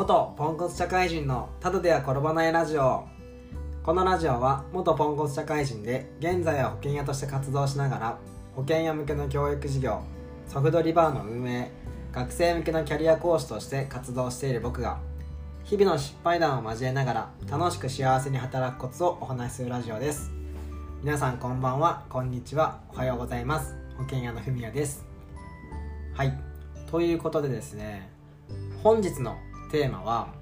元ポンコツ社会人のただでは転ばないラジオ。このラジオは元ポンコツ社会人で現在は保険屋として活動しながら保険屋向けの教育事業ソフトリバーの運営学生向けのキャリア講師として活動している僕が日々の失敗談を交えながら楽しく幸せに働くコツをお話しするラジオです。皆さんこんばんはこんにちはおはようございます。保険屋のふみやです。はい。ということでですね本日のテーマは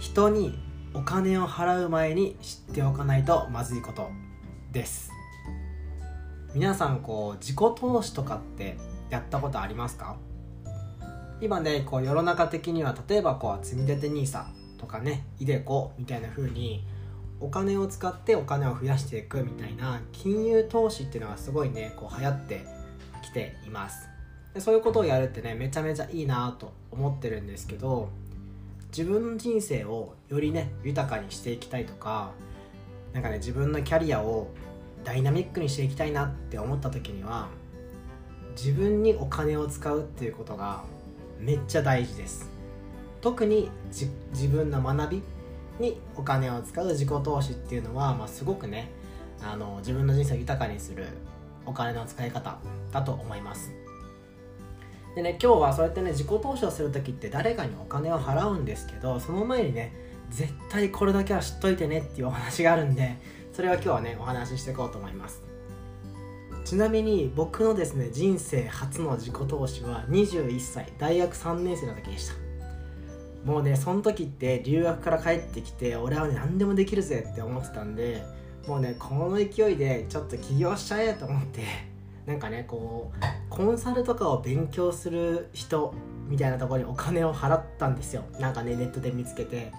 人にお金を払う前に知っておかないとまずいことです。皆さんこう自己投資とかってやったことありますか？今ねこう世の中的には例えばこう積み立て NISA とかね iDeCo みたいな風にお金を使ってお金を増やしていくみたいな金融投資っていうのがすごいねこう流行ってきています。でそういうことをやるってねめちゃめちゃいいなと思ってるんですけど自分の人生をよりね豊かにしていきたいとかなんかね自分のキャリアをダイナミックにしていきたいなって思った時には自分にお金を使うっていうことがめっちゃ大事です。特に自分の学びにお金を使う自己投資っていうのは、まあ、すごくねあの自分の人生を豊かにするお金の使い方だと思いますでね今日はそうやってね自己投資をする時って誰かにお金を払うんですけどその前にね絶対これだけは知っといてねっていうお話があるんでそれは今日はねお話ししていこうと思います。ちなみに僕のですね人生初の自己投資は21歳大学3年生の時でした。もうねその時って留学から帰ってきて俺は何でもできるぜって思ってたんでもうねこの勢いでちょっと起業しちゃえと思ってなんかねこうコンサルとかを勉強する人みたいなところにお金を払ったんですよ。なんかねネットで見つけて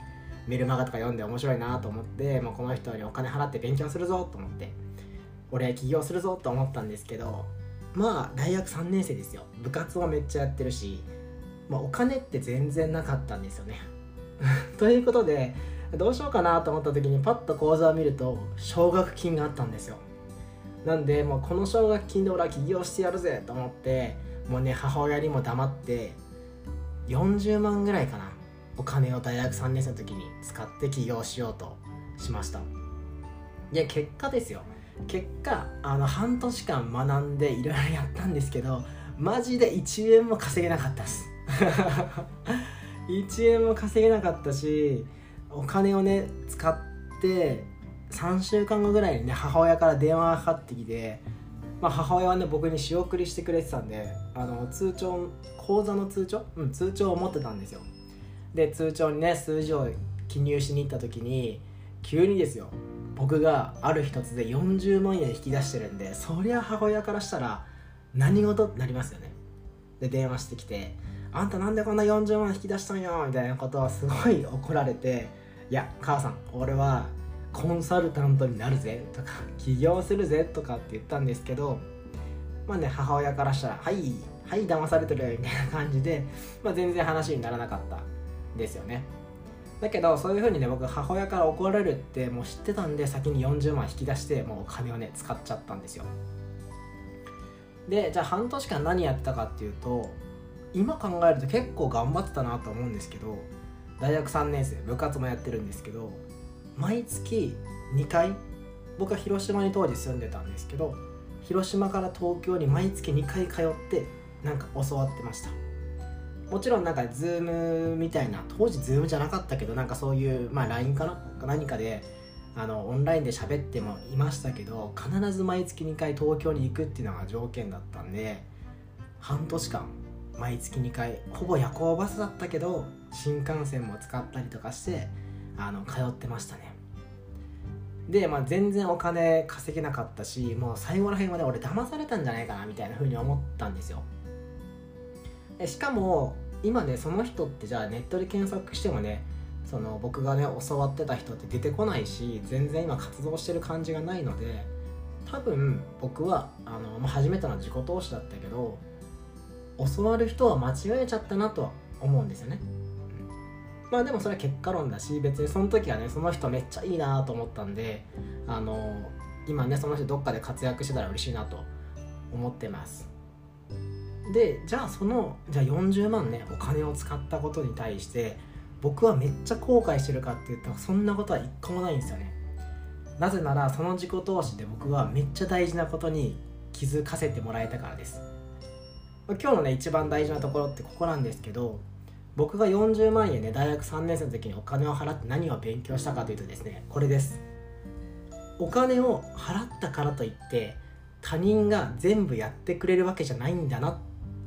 メルマガとか読んで面白いなと思ってもうこの人にお金払って勉強するぞと思って俺起業するぞと思ったんですけどまあ大学3年生ですよ。部活もめっちゃやってるし、まあ、お金って全然なかったんですよね。ということでどうしようかなと思った時にパッと口座を見ると奨学金があったんですよ。なんでもうこの奨学金で俺は起業してやるぜと思ってもうね母親にも黙って40万ぐらいかなお金を大学3年生の時に使って起業しようとしました。いや結果ですよ。結果あの半年間学んでいろいろやったんですけどマジで1円も稼げなかったです。1円も稼げなかったしお金をね使って3週間後ぐらいにね母親から電話がかかってきて、まあ、母親はね僕に仕送りしてくれてたんであの通帳口座の通帳？うん通帳を持ってたんですよ。で通帳にね数字を記入しに行った時に急にですよ僕がある日突然40万円引き出してるんでそりゃ母親からしたら何事ってなりますよね。で電話してきて「あんたなんでこんな40万引き出したんよ」みたいなことをすごい怒られて「いや母さん俺はコンサルタントになるぜとか起業するぜとかって言ったんですけどまあね母親からしたら「はいはい騙されてる」みたいな感じで、まあ、全然話にならなかったですよね。だけどそういう風にね僕母親から怒られるってもう知ってたんで先に40万引き出してもうお金をね使っちゃったんですよ。でじゃあ半年間何やってたかっていうと今考えると結構頑張ってたなと思うんですけど大学3年生部活もやってるんですけど毎月2回僕は広島に当時住んでたんですけど広島から東京に毎月2回通ってなんか教わってました。もちろんなんかズームみたいな当時ズームじゃなかったけどなんかそういうまあ LINE かな？何かであのオンラインで喋ってもいましたけど必ず毎月2回東京に行くっていうのが条件だったんで半年間毎月2回ほぼ夜行バスだったけど新幹線も使ったりとかしてあの通ってましたね。で、まあ、全然お金稼げなかったしもう最後ら辺まで俺騙されたんじゃないかなみたいな風に思ったんですよ。でしかも今ねその人ってじゃあネットで検索してもねその僕がね教わってた人って出てこないし全然今活動してる感じがないので多分僕はあの、ま、初めての自己投資だったけど教わる人は間違えちゃったなとは思うんですよね。まあでもそれは結果論だし別にその時はねその人めっちゃいいなと思ったんであの今ねその人どっかで活躍してたら嬉しいなと思ってます。でじゃあそのじゃあ40万ねお金を使ったことに対して僕はめっちゃ後悔してるかって言ったらそんなことは一個もないんですよね。なぜならその自己投資で僕はめっちゃ大事なことに気づかせてもらえたからです。今日のね一番大事なところってここなんですけど僕が40万円ね大学3年生の時にお金を払って何を勉強したかというとですねこれです。お金を払ったからといって他人が全部やってくれるわけじゃないんだなっ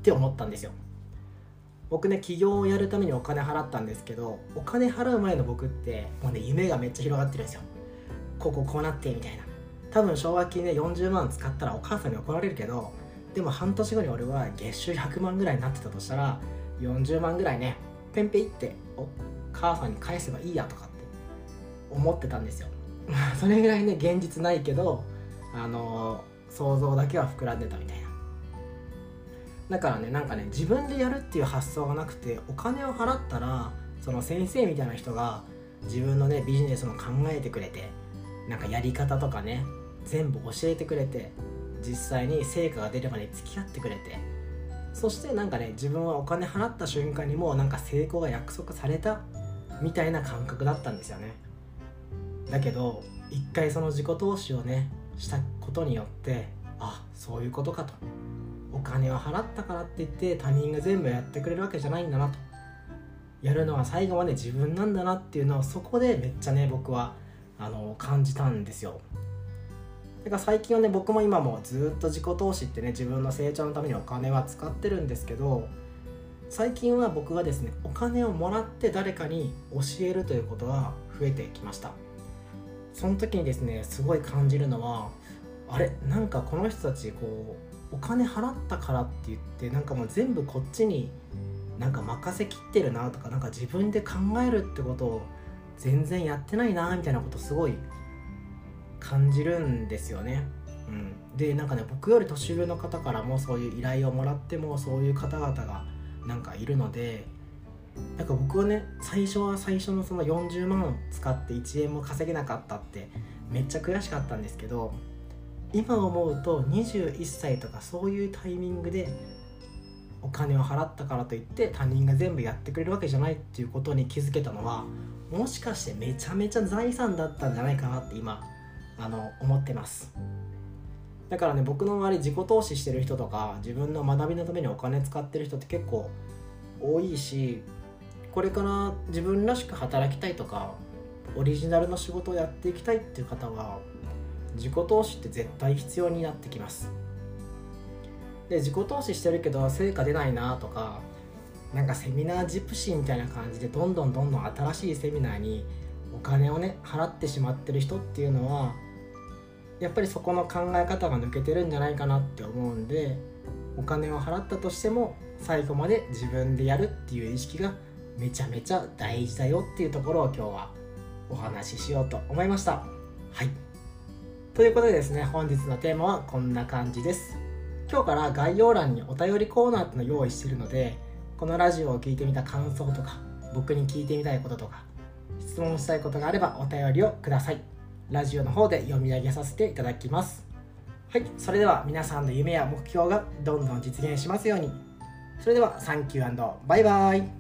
て思ったんですよ。僕ね起業をやるためにお金払ったんですけどお金払う前の僕ってもうね夢がめっちゃ広がってるんですよ。こここうなってみたいな。多分奨学金で40万使ったらお母さんに怒られるけどでも半年後に俺は月収100万ぐらいになってたとしたら40万ぐらいねペンペイってお母さんに返せばいいやとかって思ってたんですよ。それぐらいね現実ないけどあのー、想像だけは膨らんでたみたいな。だからねなんかね自分でやるっていう発想がなくてお金を払ったらその先生みたいな人が自分のねビジネスも考えてくれてなんかやり方とかね全部教えてくれて実際に成果が出ればね付き合ってくれてそしてなんかね自分はお金払った瞬間にもうなんか成功が約束されたみたいな感覚だったんですよね。だけど一回その自己投資をねしたことによってあそういうことかと。お金を払ったからって言って他人が全部やってくれるわけじゃないんだなと。やるのは最後まで自分なんだなっていうのをそこでめっちゃね僕はあの感じたんですよ。だから最近はね僕も今もずっと自己投資ってね自分の成長のためにお金は使ってるんですけど最近は僕がですねお金をもらって誰かに教えるということが増えてきました。その時にですねすごい感じるのはあれなんかこの人たちこうお金払ったからって言ってなんかもう全部こっちになんか任せきってるなとかなんか自分で考えるってことを全然やってないなみたいなことすごい感じるんですよね。うん、でなんかね僕より年上の方からもそういう依頼をもらってもそういう方々がなんかいるのでなんか僕はね最初は最初のその40万使って1円も稼げなかったってめっちゃ悔しかったんですけど今思うと21歳とかそういうタイミングでお金を払ったからといって他人が全部やってくれるわけじゃないっていうことに気づけたのはもしかしてめちゃめちゃ財産だったんじゃないかなって今あの思ってます。だからね僕の周り自己投資してる人とか自分の学びのためにお金使ってる人って結構多いしこれから自分らしく働きたいとかオリジナルの仕事をやっていきたいっていう方は自己投資って絶対必要になってきます。で自己投資してるけど成果出ないなとかなんかセミナージプシーみたいな感じでどんどんどんどん新しいセミナーにお金をね払ってしまってる人っていうのはやっぱりそこの考え方が抜けてるんじゃないかなって思うんでお金を払ったとしても最後まで自分でやるっていう意識がめちゃめちゃ大事だよっていうところを今日はお話ししようと思いました。はい。ということでですね本日のテーマはこんな感じです。今日から概要欄にお便りコーナーっての用意してるのでこのラジオを聴いてみた感想とか僕に聞いてみたいこととか質問したいことがあればお便りをください。ラジオの方で読み上げさせていただきます。はいそれでは皆さんの夢や目標がどんどん実現しますように。それではサンキューバイバイ。